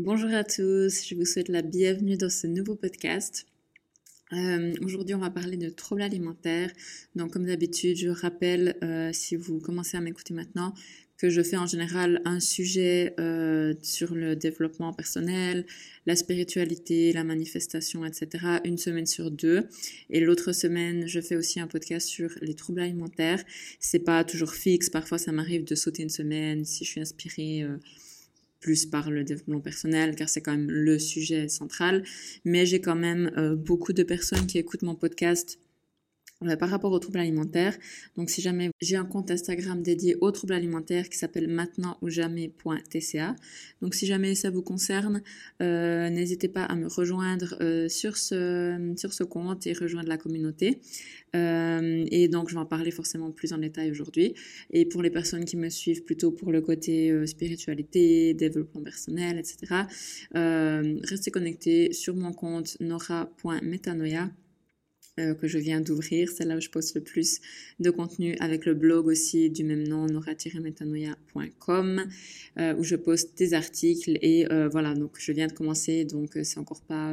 Bonjour à tous, je vous souhaite la bienvenue dans ce nouveau podcast. Euh, Aujourd'hui, on va parler de troubles alimentaires. Donc, comme d'habitude, je rappelle, euh, si vous commencez à m'écouter maintenant, que je fais en général un sujet euh, sur le développement personnel, la spiritualité, la manifestation, etc. une semaine sur deux. Et l'autre semaine, je fais aussi un podcast sur les troubles alimentaires. C'est pas toujours fixe. Parfois, ça m'arrive de sauter une semaine si je suis inspirée. Plus par le développement personnel, car c'est quand même le sujet central. Mais j'ai quand même euh, beaucoup de personnes qui écoutent mon podcast par rapport aux troubles alimentaires. Donc si jamais j'ai un compte Instagram dédié aux troubles alimentaires qui s'appelle maintenant ou. Donc si jamais ça vous concerne, euh, n'hésitez pas à me rejoindre euh, sur, ce, sur ce compte et rejoindre la communauté. Euh, et donc je vais en parler forcément plus en détail aujourd'hui. Et pour les personnes qui me suivent plutôt pour le côté spiritualité, développement personnel, etc., restez connectés sur mon compte nora.metanoia euh, que je viens d'ouvrir. C'est là où je poste le plus de contenu avec le blog aussi du même nom, nora-metanoia.com, euh, où je poste des articles et euh, voilà, donc je viens de commencer, donc c'est encore pas,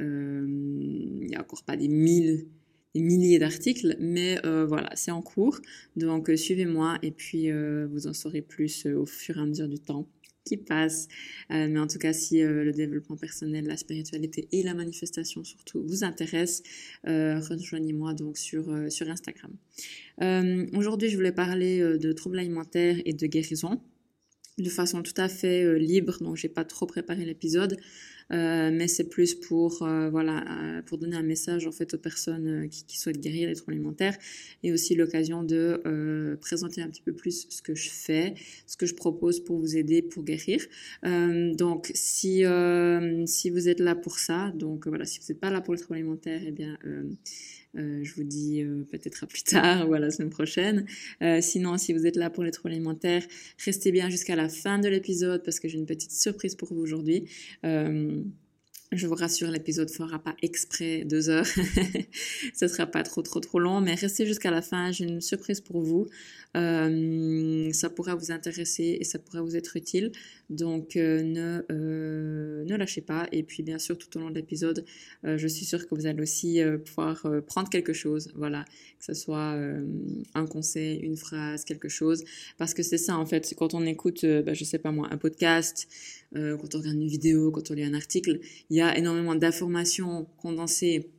il n'y a encore pas des mille des milliers d'articles, mais voilà, c'est en cours. Donc suivez-moi et puis vous en saurez plus au fur et à mesure du temps passe. Euh, mais en tout cas, si euh, le développement personnel, la spiritualité et la manifestation surtout vous intéressent, euh, rejoignez-moi donc sur, sur Instagram. Aujourd'hui, je voulais parler de troubles alimentaires et de guérison de façon tout à fait libre, donc j'ai pas trop préparé l'épisode. Euh, mais c'est plus pour euh, voilà euh, pour donner un message en fait aux personnes qui, qui, souhaitent guérir les troubles alimentaires et aussi l'occasion de présenter un petit peu plus ce que je fais, ce que je propose pour vous aider pour guérir. donc si si vous êtes là pour ça, donc voilà si vous n'êtes pas là pour les troubles alimentaires, eh bien euh, je vous dis euh, peut-être à plus tard ou à la semaine prochaine. Euh, sinon, si vous êtes là pour les troubles alimentaires, restez bien jusqu'à la fin de l'épisode parce que j'ai une petite surprise pour vous aujourd'hui. Je vous rassure, l'épisode fera pas exprès deux heures. Ce sera pas trop trop trop long, mais restez jusqu'à la fin. J'ai une surprise pour vous. Euh, ça pourra vous intéresser et ça pourra vous être utile. Donc euh, ne, euh, ne lâchez pas. Et puis bien sûr, tout au long de l'épisode, je suis sûre que vous allez aussi pouvoir prendre quelque chose. Voilà, que ce soit un conseil, une phrase, quelque chose. Parce que c'est ça en fait, quand on écoute, bah, je sais pas moi, un podcast, quand on regarde une vidéo, quand on lit un article, il y a énormément d'informations condensées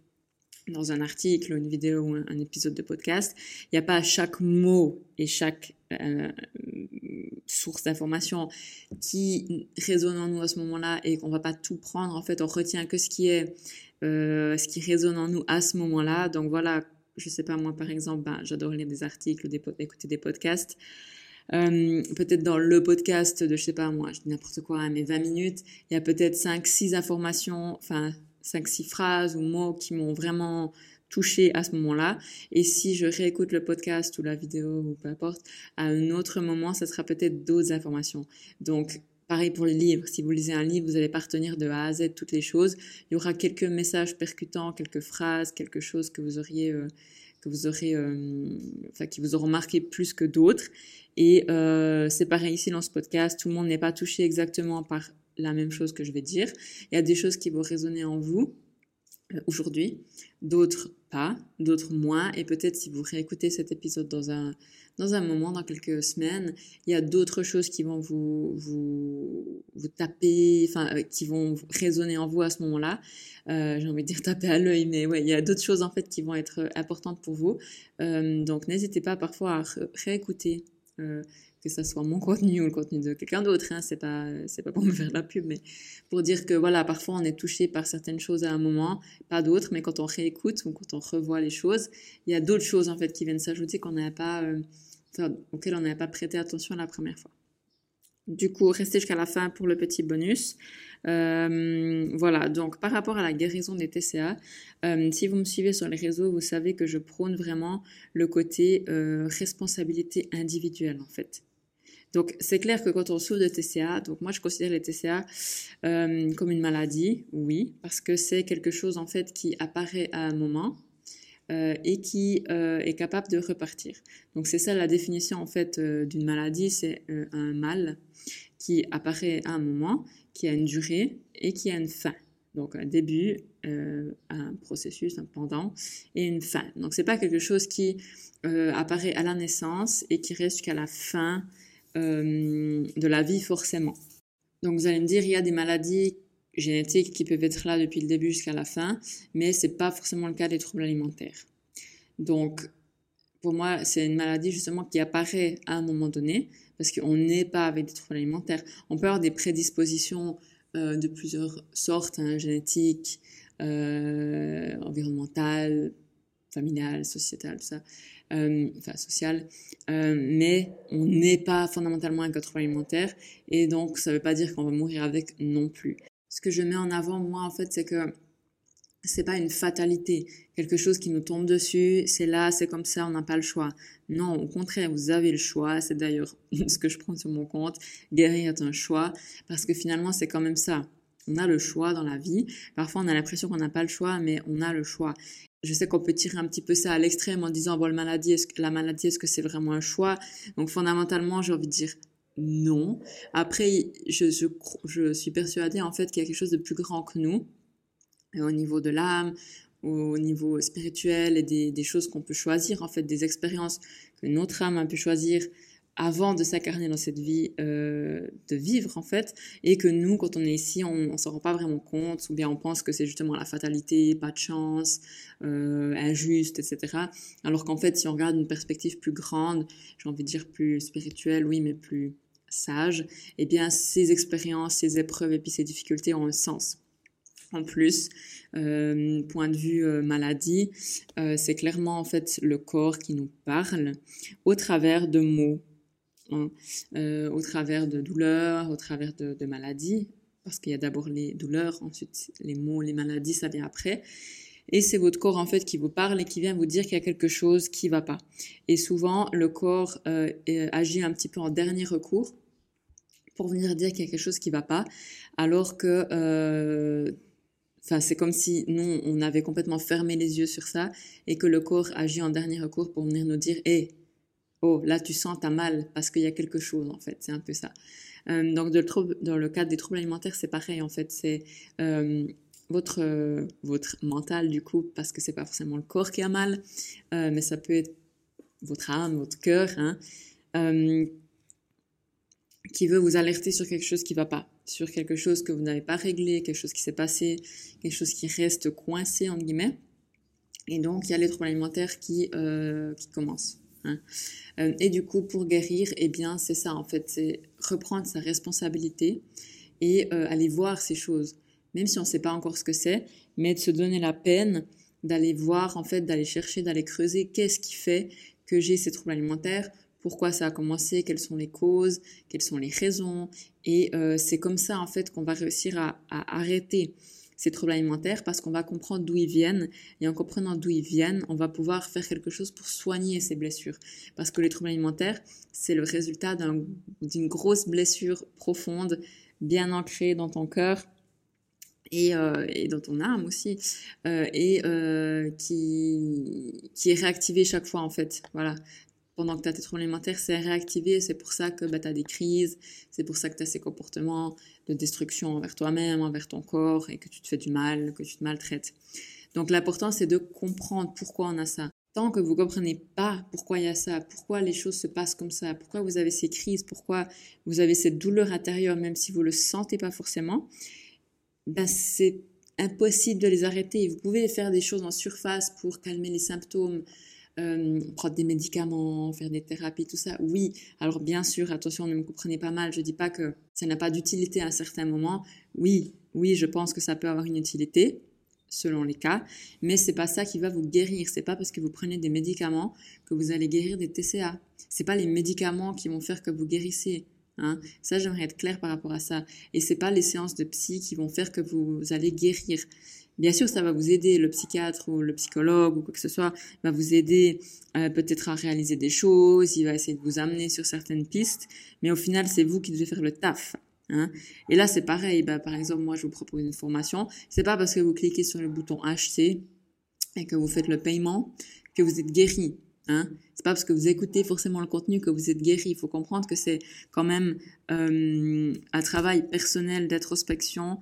dans un article, une vidéo ou un, épisode de podcast, il n'y a pas chaque mot et chaque euh, source d'information qui résonne en nous à ce moment-là et qu'on va pas tout prendre. En fait, on retient que ce qui est, euh, ce qui résonne en nous à ce moment-là. Donc voilà, je sais pas moi par exemple, ben, j'adore lire des articles, écouter des podcasts. Euh, peut-être dans le podcast de, je sais pas moi, je dis n'importe quoi, hein, mais 20 minutes, il y a peut-être 5, 6 informations, enfin cinq, six phrases ou mots qui m'ont vraiment touché à ce moment-là. Et si je réécoute le podcast ou la vidéo ou peu importe, à un autre moment, ça sera peut-être d'autres informations. Donc, pareil pour les livres. Si vous lisez un livre, vous allez partenir de A à Z toutes les choses. Il y aura quelques messages percutants, quelques phrases, quelque chose que vous auriez, euh, que vous aurez, euh, enfin, qui vous auront marqué plus que d'autres. Et euh, c'est pareil ici dans ce podcast. Tout le monde n'est pas touché exactement par la même chose que je vais dire. Il y a des choses qui vont résonner en vous euh, aujourd'hui, d'autres pas, d'autres moins. Et peut-être si vous réécoutez cet épisode dans un, dans un moment, dans quelques semaines, il y a d'autres choses qui vont vous, vous, vous taper, enfin, euh, qui vont résonner en vous à ce moment-là. Euh, j'ai envie de dire taper à l'œil, mais ouais, il y a d'autres choses en fait qui vont être importantes pour vous. donc n'hésitez pas parfois à réécouter que ça soit mon contenu ou le contenu de quelqu'un d'autre. Hein, c'est pas c'est pas pour me faire la pub, mais pour dire que voilà, parfois on est touché par certaines choses à un moment, pas d'autres, mais quand on réécoute ou quand on revoit les choses, il y a d'autres choses en fait qui viennent s'ajouter qu'on n'avait pas, euh, auxquelles on n'avait pas prêté attention la première fois. Du coup, restez jusqu'à la fin pour le petit bonus. Euh, voilà, donc par rapport à la guérison des TCA, euh, si vous me suivez sur les réseaux, vous savez que je prône vraiment le côté responsabilité individuelle en fait. Donc c'est clair que quand on souffre de TCA, donc moi je considère les TCA comme une maladie, oui, parce que c'est quelque chose en fait qui apparaît à un moment, et qui est capable de repartir. Donc c'est ça la définition en fait d'une maladie, c'est un mal qui apparaît à un moment, qui a une durée et qui a une fin. Donc un début, euh, un processus, un pendant et une fin. Donc c'est pas quelque chose qui euh, apparaît à la naissance et qui reste jusqu'à la fin euh, de la vie forcément. Donc vous allez me dire, il y a des maladies génétiques qui peuvent être là depuis le début jusqu'à la fin, mais c'est pas forcément le cas des troubles alimentaires. Donc pour moi, c'est une maladie justement qui apparaît à un moment donné, parce qu'on n'est pas avec des troubles alimentaires. On peut avoir des prédispositions euh, de plusieurs sortes, hein, génétiques, euh, environnementales, familiales, sociétales, tout ça, euh, enfin sociales, euh, mais on n'est pas fondamentalement un trouble alimentaire, et donc ça ne veut pas dire qu'on va mourir avec non plus. Ce que je mets en avant, moi, en fait, c'est que c'est pas une fatalité, quelque chose qui nous tombe dessus, c'est là, c'est comme ça, on n'a pas le choix. Non, au contraire, vous avez le choix. C'est d'ailleurs ce que je prends sur mon compte. Guérir est un choix parce que finalement, c'est quand même ça. On a le choix dans la vie. Parfois, on a l'impression qu'on n'a pas le choix, mais on a le choix. Je sais qu'on peut tirer un petit peu ça à l'extrême en disant, bon, la maladie, est-ce que, c'est vraiment un choix? Donc, fondamentalement, j'ai envie de dire non. Après, je suis persuadée, en fait, qu'il y a quelque chose de plus grand que nous au niveau de l'âme, au niveau spirituel et des, des choses qu'on peut choisir, en fait, des expériences que notre âme a pu choisir avant de s'incarner dans cette vie, euh, de vivre en fait, et que nous, quand on est ici, on, on s'en rend pas vraiment compte, ou bien on pense que c'est justement la fatalité, pas de chance, euh, injuste, etc. Alors qu'en fait, si on regarde une perspective plus grande, j'ai envie de dire plus spirituelle, oui, mais plus sage, eh bien, ces expériences, ces épreuves et puis ces difficultés ont un sens en plus. Euh, point de vue maladie, c'est clairement en fait le corps qui nous parle au travers de mots, euh, au travers de douleurs, au travers de, maladies, parce qu'il y a d'abord les douleurs, ensuite les mots, les maladies, ça vient après. Et c'est votre corps en fait qui vous parle et qui vient vous dire qu'il y a quelque chose qui va pas. Et souvent le corps euh, agit un petit peu en dernier recours pour venir dire qu'il y a quelque chose qui va pas, alors que euh, c'est comme si nous, on avait complètement fermé les yeux sur ça et que le corps agit en dernier recours pour venir nous dire Hé, oh, là, tu sens, t'as mal parce qu'il y a quelque chose, en fait. C'est un peu ça. Euh, donc, dans le cadre des troubles alimentaires, c'est pareil, en fait. C'est euh, votre, euh, votre mental, du coup, parce que c'est pas forcément le corps qui a mal, mais ça peut être votre âme, votre cœur, hein, qui veut vous alerter sur quelque chose qui va pas sur quelque chose que vous n'avez pas réglé, quelque chose qui s'est passé, quelque chose qui reste coincé, entre guillemets. Et donc, il y a les troubles alimentaires qui commencent. Hein. Euh, et du coup, pour guérir, eh bien, c'est ça, en fait, c'est reprendre sa responsabilité et euh, aller voir ces choses, même si on ne sait pas encore ce que c'est, mais de se donner la peine d'aller voir, en fait, d'aller chercher, d'aller creuser qu'est-ce qui fait que j'ai ces troubles alimentaires, pourquoi ça a commencé, quelles sont les causes, quelles sont les raisons. Et euh, c'est comme ça, en fait, qu'on va réussir à, à arrêter ces troubles alimentaires parce qu'on va comprendre d'où ils viennent. Et en comprenant d'où ils viennent, on va pouvoir faire quelque chose pour soigner ces blessures. Parce que les troubles alimentaires, c'est le résultat d'une grosse blessure profonde, bien ancrée dans ton cœur. Et, euh, dans ton âme aussi, euh, et euh, qui, qui est réactivée chaque fois en fait. Voilà, pendant que tu as tes troubles alimentaires, c'est réactivé. C'est pour ça que bah, tu as des crises, c'est pour ça que tu as ces comportements de destruction envers toi-même, envers ton corps, et que tu te fais du mal, que tu te maltraites. Donc l'important, c'est de comprendre pourquoi on a ça. Tant que vous comprenez pas pourquoi il y a ça, pourquoi les choses se passent comme ça, pourquoi vous avez ces crises, pourquoi vous avez cette douleur intérieure, même si vous le sentez pas forcément, ben c'est impossible de les arrêter. Vous pouvez faire des choses en surface pour calmer les symptômes, euh, prendre des médicaments, faire des thérapies, tout ça. Oui, alors bien sûr, attention, ne me comprenez pas mal, je dis pas que ça n'a pas d'utilité à un certain moment. Oui, oui, je pense que ça peut avoir une utilité selon les cas, mais c'est pas ça qui va vous guérir. C'est pas parce que vous prenez des médicaments que vous allez guérir des TCA. C'est pas les médicaments qui vont faire que vous guérissez. Hein. Ça, j'aimerais être clair par rapport à ça. Et c'est pas les séances de psy qui vont faire que vous allez guérir. Bien sûr, ça va vous aider, le psychiatre ou le psychologue ou quoi que ce soit va vous aider euh, peut-être à réaliser des choses, il va essayer de vous amener sur certaines pistes, mais au final, c'est vous qui devez faire le taf. Hein. Et là, c'est pareil. Bah, par exemple, moi, je vous propose une formation. C'est pas parce que vous cliquez sur le bouton acheter et que vous faites le paiement que vous êtes guéri. Hein c'est pas parce que vous écoutez forcément le contenu que vous êtes guéri. Il faut comprendre que c'est quand même euh, un travail personnel d'introspection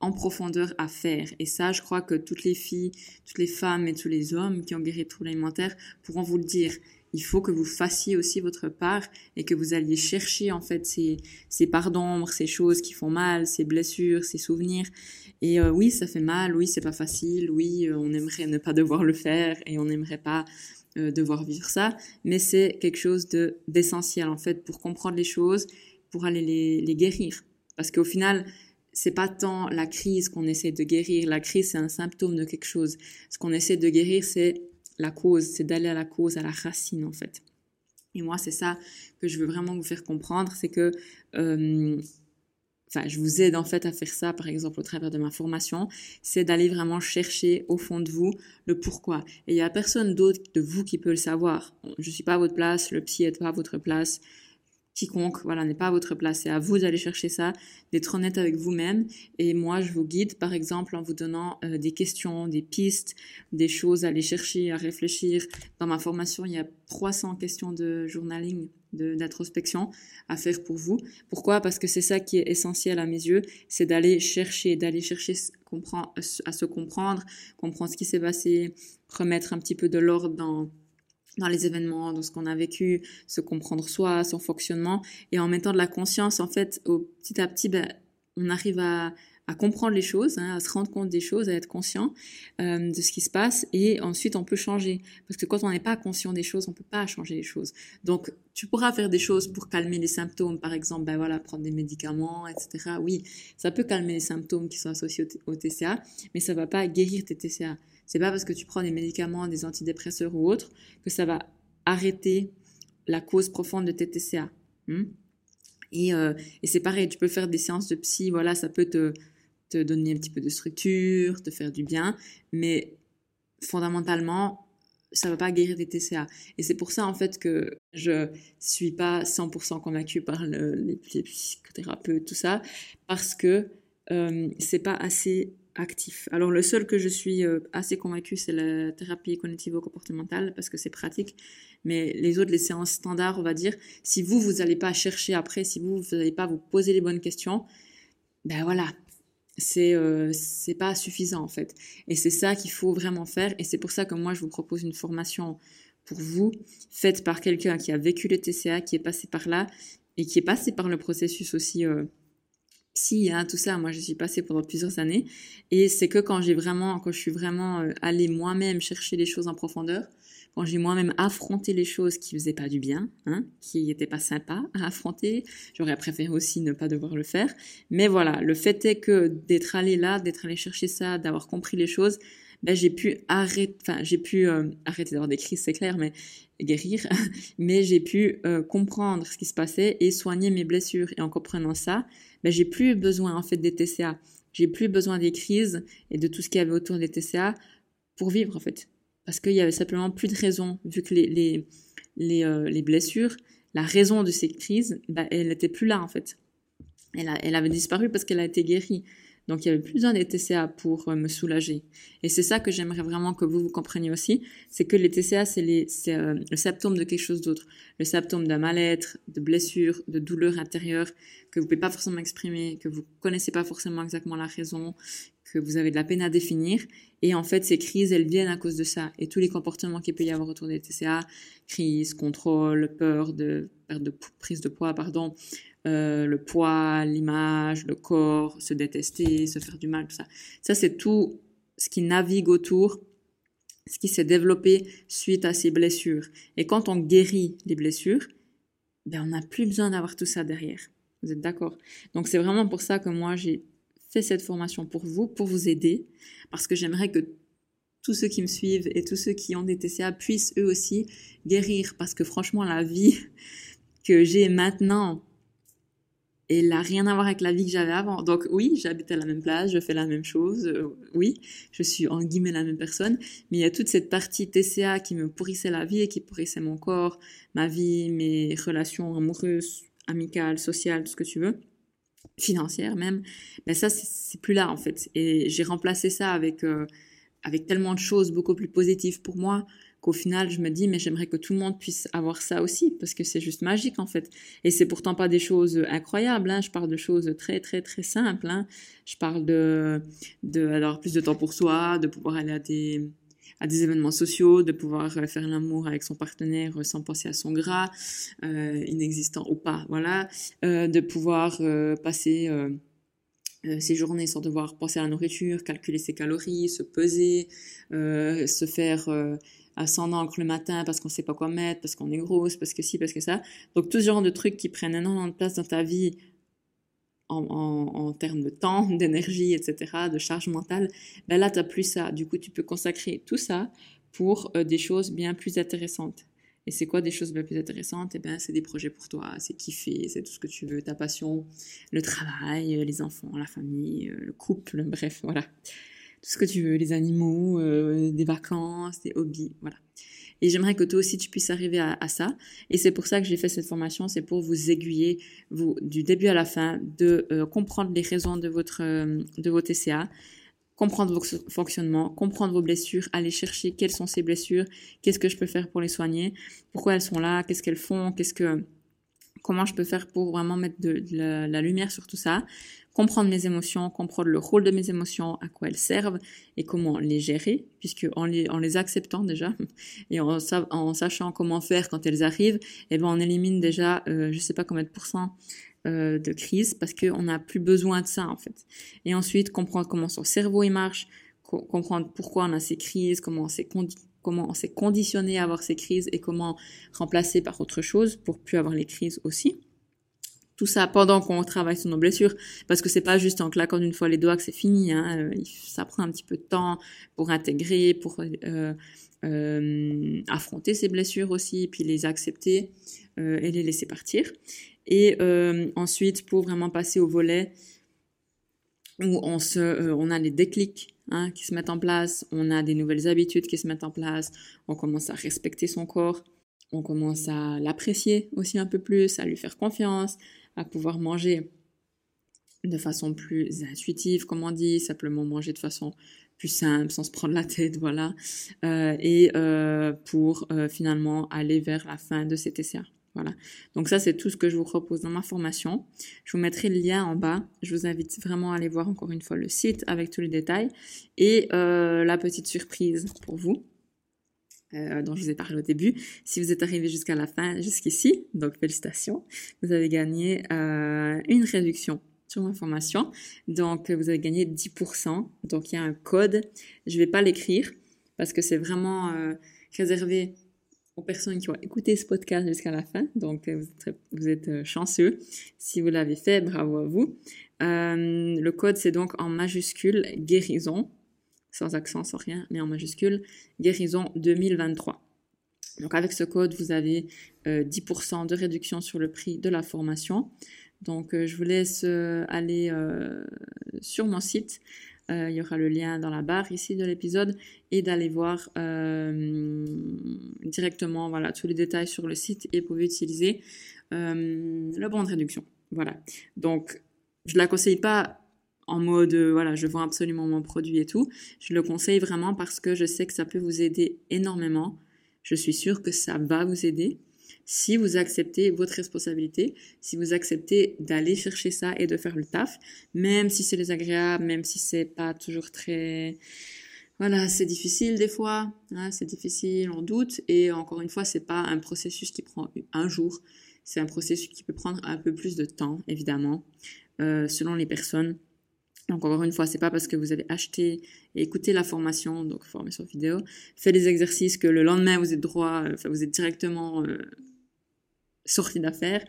en profondeur à faire. Et ça, je crois que toutes les filles, toutes les femmes et tous les hommes qui ont guéri de troubles alimentaires pourront vous le dire. Il faut que vous fassiez aussi votre part et que vous alliez chercher en fait ces, ces parts d'ombre, ces choses qui font mal, ces blessures, ces souvenirs. Et euh, oui, ça fait mal, oui, c'est pas facile, oui, euh, on aimerait ne pas devoir le faire et on n'aimerait pas euh, devoir vivre ça, mais c'est quelque chose de d'essentiel en fait pour comprendre les choses, pour aller les, les guérir. Parce qu'au final, c'est pas tant la crise qu'on essaie de guérir. La crise, c'est un symptôme de quelque chose. Ce qu'on essaie de guérir, c'est la cause, c'est d'aller à la cause, à la racine en fait. Et moi, c'est ça que je veux vraiment vous faire comprendre, c'est que euh, enfin, je vous aide en fait à faire ça, par exemple, au travers de ma formation, c'est d'aller vraiment chercher au fond de vous le pourquoi. Et il y a personne d'autre de vous qui peut le savoir. Je suis pas à votre place, le psy est pas à votre place, quiconque, voilà, n'est pas à votre place. C'est à vous d'aller chercher ça, d'être honnête avec vous-même. Et moi, je vous guide, par exemple, en vous donnant euh, des questions, des pistes, des choses à aller chercher, à réfléchir. Dans ma formation, il y a 300 questions de journaling, d'introspection à faire pour vous. Pourquoi? Parce que c'est ça qui est essentiel à mes yeux, c'est d'aller chercher, d'aller chercher à se comprendre, comprendre ce qui s'est passé, remettre un petit peu de l'ordre dans dans les événements, dans ce qu'on a vécu, se comprendre soi, son fonctionnement, et en mettant de la conscience, en fait, au, petit à petit, ben, on arrive à, à comprendre les choses, hein, à se rendre compte des choses, à être conscient euh, de ce qui se passe, et ensuite on peut changer. Parce que quand on n'est pas conscient des choses, on peut pas changer les choses. Donc tu pourras faire des choses pour calmer les symptômes, par exemple, ben voilà, prendre des médicaments, etc. Oui, ça peut calmer les symptômes qui sont associés au, TCA, mais ça va pas guérir tes TCA. C'est pas parce que tu prends des médicaments, des antidépresseurs ou autres que ça va arrêter la cause profonde de tes TCA. Hmm? et, euh, et c'est pareil, tu peux faire des séances de psy, voilà, ça peut te, te donner un petit peu de structure, te faire du bien, mais fondamentalement, ça va pas guérir des TCA. Et c'est pour ça, en fait, que je suis pas 100% convaincue par le, les, psychothérapeutes, tout ça, parce que euh, c'est pas assez actif. Alors le seul que je suis euh, assez convaincue, c'est la thérapie cognitivo-comportementale parce que c'est pratique. Mais les autres, les séances standards, on va dire, si vous, vous n'allez pas chercher après, si vous, vous n'allez pas vous poser les bonnes questions, ben voilà, c'est euh, c'est pas suffisant en fait. Et c'est ça qu'il faut vraiment faire. Et c'est pour ça que moi, je vous propose une formation pour vous, faite par quelqu'un qui a vécu le TCA, qui est passé par là et qui est passé par le processus aussi. Euh, si, hein, tout ça, moi je suis passée pendant plusieurs années. Et c'est que quand j'ai vraiment, quand je suis vraiment euh, allée moi-même chercher les choses en profondeur, quand j'ai moi-même affronté les choses qui faisaient pas du bien, hein, qui n'étaient pas sympas à affronter, j'aurais préféré aussi ne pas devoir le faire. Mais voilà, le fait est que d'être allé là, d'être allé chercher ça, d'avoir compris les choses, ben j'ai pu arrêter, enfin j'ai pu euh, arrêter d'avoir des crises, c'est clair, mais guérir, mais j'ai pu euh, comprendre ce qui se passait et soigner mes blessures. Et en comprenant ça, ben, j'ai plus besoin en fait des TCA. J'ai plus besoin des crises et de tout ce qu'il y avait autour des TCA pour vivre en fait. Parce qu'il y avait simplement plus de raison, vu que les, les, les, euh, les blessures, la raison de ces crises, ben, elle n'était plus là en fait. Elle, elle avait disparu parce qu'elle a été guérie. Donc il y avait plus besoin des TCA pour euh, me soulager. Et c'est ça que j'aimerais vraiment que vous vous compreniez aussi, c'est que les TCA c'est euh, le symptôme de quelque chose d'autre, le symptôme d'un mal-être, de blessure, de douleur intérieure que vous pouvez pas forcément exprimer, que vous connaissez pas forcément exactement la raison, vous avez de la peine à définir. Et en fait, ces crises, elles viennent à cause de ça. Et tous les comportements qu'il peut y avoir autour des TCA, crise, contrôle, peur de perte de prise de poids, pardon, euh, le poids, l'image, le corps, se détester, se faire du mal, tout ça. Ça, c'est tout ce qui navigue autour, ce qui s'est développé suite à ces blessures. Et quand on guérit les blessures, ben, on n'a plus besoin d'avoir tout ça derrière. Vous êtes d'accord? Donc, c'est vraiment pour ça que moi, j'ai cette formation pour vous, pour vous aider, parce que j'aimerais que tous ceux qui me suivent et tous ceux qui ont des TCA puissent eux aussi guérir, parce que franchement, la vie que j'ai maintenant, elle n'a rien à voir avec la vie que j'avais avant. Donc oui, j'habite à la même place, je fais la même chose, euh, oui, je suis en guillemets la même personne, mais il y a toute cette partie TCA qui me pourrissait la vie et qui pourrissait mon corps, ma vie, mes relations amoureuses, amicales, sociales, tout ce que tu veux, financières même. Mais ça, c'est plus là en fait. Et j'ai remplacé ça avec euh, avec tellement de choses beaucoup plus positives pour moi qu'au final, je me dis, mais j'aimerais que tout le monde puisse avoir ça aussi, parce que c'est juste magique, en fait. Et c'est pourtant pas des choses incroyables, hein. je parle de choses très, très, très simples. Hein. Je parle de, de avoir plus de temps pour soi, de pouvoir aller à des, à des événements sociaux, de pouvoir faire l'amour avec son partenaire sans penser à son gras, euh, inexistant ou pas, voilà, euh, de pouvoir euh, passer euh, euh, ses journées sans devoir penser à la nourriture, calculer ses calories, se peser, euh, se faire euh, à 100 encre le matin parce qu'on sait pas quoi mettre, parce qu'on est grosse, parce que si, parce que ça. Donc tout ce genre de trucs qui prennent énormément de place dans ta vie en, termes de temps, d'énergie, etc., de charge mentale, ben là, tu plus ça. Du coup, tu peux consacrer tout ça pour euh, des choses bien plus intéressantes. Et c'est quoi des choses bien plus intéressantes? Eh bien, c'est des projets pour toi, c'est kiffer, c'est tout ce que tu veux, ta passion, le travail, les enfants, la famille, le couple, bref, voilà. Tout ce que tu veux, les animaux, euh, des vacances, des hobbies, voilà. Et j'aimerais que toi aussi tu puisses arriver à, ça. Et c'est pour ça que j'ai fait cette formation, c'est pour vous aiguiller, vous, du début à la fin, de euh, comprendre les raisons de votre, euh, de vos TCA, comprendre vos fonctionnements, comprendre vos blessures, aller chercher quelles sont ces blessures, qu'est-ce que je peux faire pour les soigner, pourquoi elles sont là, qu'est-ce qu'elles font, qu'est-ce que comment je peux faire pour vraiment mettre de, la, lumière sur tout ça, comprendre mes émotions, comprendre le rôle de mes émotions, à quoi elles servent et comment les gérer, puisque en les, acceptant déjà et en, sachant comment faire quand elles arrivent, eh ben on élimine déjà, euh, je sais pas combien de pourcents euh, de crise parce qu'on n'a plus besoin de ça en fait. Et ensuite comprendre comment son cerveau il marche, co comprendre pourquoi on a ces crises, comment on s'est comment on s'est conditionné à avoir ces crises et comment remplacer par autre chose pour plus avoir les crises aussi. Tout ça pendant qu'on travaille sur nos blessures, parce que c'est pas juste en claquant une fois les doigts que c'est fini. Hein. Euh, ça prend un petit peu de temps pour intégrer, pour euh, euh, affronter ces blessures aussi, puis les accepter et les laisser partir. Et ensuite, pour vraiment passer au volet où on, on a les déclics hein, qui se mettent en place, on a des nouvelles habitudes qui se mettent en place, on commence à respecter son corps, on commence à l'apprécier aussi un peu plus, à lui faire confiance, à pouvoir manger de façon plus intuitive, comme on dit, simplement manger de façon plus simple, sans se prendre la tête, voilà, euh, et euh, pour euh, finalement aller vers la fin de ces TCA. Voilà. Donc ça, c'est tout ce que je vous propose dans ma formation. Je vous mettrai le lien en bas. Je vous invite vraiment à aller voir encore une fois le site avec tous les détails et euh, la petite surprise pour vous. Euh, dont je vous ai parlé au début. Si vous êtes arrivé jusqu'à la fin, jusqu'ici, donc félicitations, vous avez gagné euh, une réduction sur ma formation. Donc vous avez gagné 10%. Donc il y a un code. Je vais pas l'écrire parce que c'est vraiment réservé aux personnes qui ont écouté ce podcast jusqu'à la fin. Donc, euh, vous êtes, euh, chanceux. Si vous l'avez fait, bravo à vous. Euh, le code, c'est donc en majuscule guérison, sans accent, sans rien, mais en majuscule, guérison 2023. Donc, avec ce code, vous avez euh, 10% de réduction sur le prix de la formation. Donc, je vous laisse aller sur mon site il y aura le lien dans la barre ici de l'épisode et d'aller voir euh, directement voilà tous les détails sur le site et pouvez utiliser euh, le bon de réduction. Voilà. Donc je la conseille pas en mode voilà je vends absolument mon produit et tout. Je le conseille vraiment parce que je sais que ça peut vous aider énormément. Je suis sûre que ça va vous aider si vous acceptez votre responsabilité, si vous acceptez d'aller chercher ça et de faire le taf, même si c'est désagréable, même si c'est pas toujours très, voilà, c'est difficile des fois, hein, c'est difficile, on doute, et encore une fois, c'est pas un processus qui prend un jour, c'est un processus qui peut prendre un peu plus de temps, évidemment, euh, selon les personnes. Donc encore une fois, c'est pas parce que vous avez acheté et écouté la formation, donc formation vidéo, fait des exercices que le lendemain vous êtes droit, euh, enfin vous êtes directement euh, sortie d'affaires.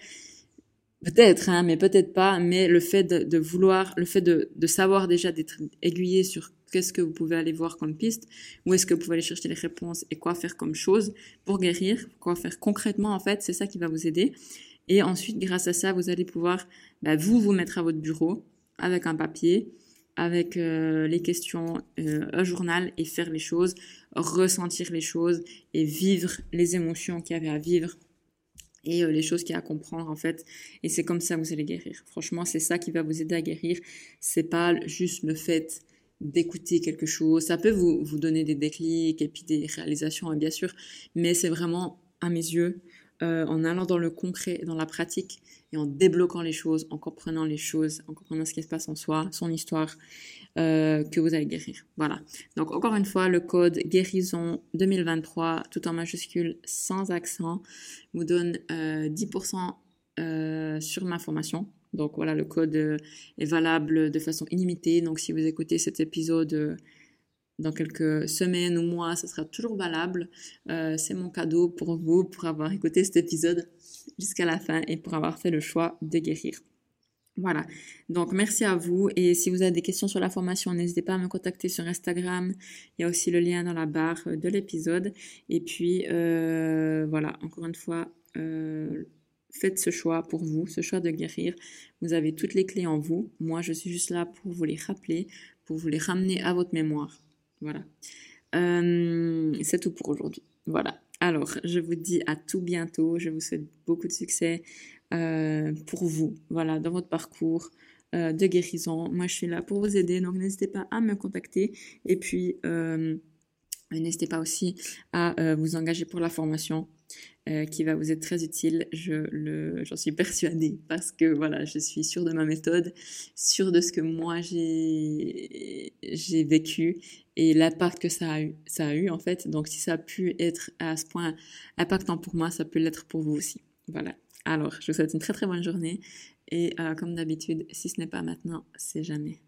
Peut-être, hein, mais peut-être pas. Mais le fait de, de vouloir, le fait de, de savoir déjà d'être aiguillé sur qu'est-ce que vous pouvez aller voir comme piste, où est-ce que vous pouvez aller chercher les réponses et quoi faire comme chose pour guérir, quoi faire concrètement en fait, c'est ça qui va vous aider. Et ensuite, grâce à ça, vous allez pouvoir, bah, vous, vous mettre à votre bureau avec un papier, avec euh, les questions, euh, un journal et faire les choses, ressentir les choses et vivre les émotions qu'il y avait à vivre et euh, les choses qu'il y a à comprendre en fait. Et c'est comme ça que vous allez guérir. Franchement, c'est ça qui va vous aider à guérir. C'est pas juste le fait d'écouter quelque chose. Ça peut vous, vous donner des déclics et puis des réalisations, bien sûr, mais c'est vraiment, à mes yeux, euh, en allant dans le concret, dans la pratique, et en débloquant les choses, en comprenant les choses, en comprenant ce qui se passe en soi, son histoire, euh, que vous allez guérir. Voilà. Donc encore une fois, le code guérison 2023, tout en majuscule, sans accent, vous donne euh, 10% euh, sur ma formation. Donc voilà, le code est valable de façon illimitée. Donc si vous écoutez cet épisode dans quelques semaines ou mois, ce sera toujours valable. c'est mon cadeau pour vous, pour avoir écouté cet épisode jusqu'à la fin et pour avoir fait le choix de guérir. Voilà, donc merci à vous et si vous avez des questions sur la formation, n'hésitez pas à me contacter sur Instagram. Il y a aussi le lien dans la barre de l'épisode. Et puis voilà, encore une fois, faites ce choix pour vous, ce choix de guérir. Vous avez toutes les clés en vous. Moi, je suis juste là pour vous les rappeler, pour vous les ramener à votre mémoire. Voilà. Euh, c'est tout pour aujourd'hui. Voilà. Alors, je vous dis à tout bientôt. Je vous souhaite beaucoup de succès euh, pour vous, voilà, dans votre parcours euh, de guérison. Moi, je suis là pour vous aider, donc n'hésitez pas à me contacter. Et puis, n'hésitez pas aussi à vous engager pour la formation. Euh, qui va vous être très utile, je j'en suis persuadée, parce que voilà, je suis sûre de ma méthode, sûre de ce que moi j'ai, j'ai vécu et l'impact que ça a eu, ça a eu en fait. Donc si ça a pu être à ce point impactant pour moi, ça peut l'être pour vous aussi. Voilà. Alors, je vous souhaite une très très bonne journée et euh, comme d'habitude, si ce n'est pas maintenant, c'est jamais.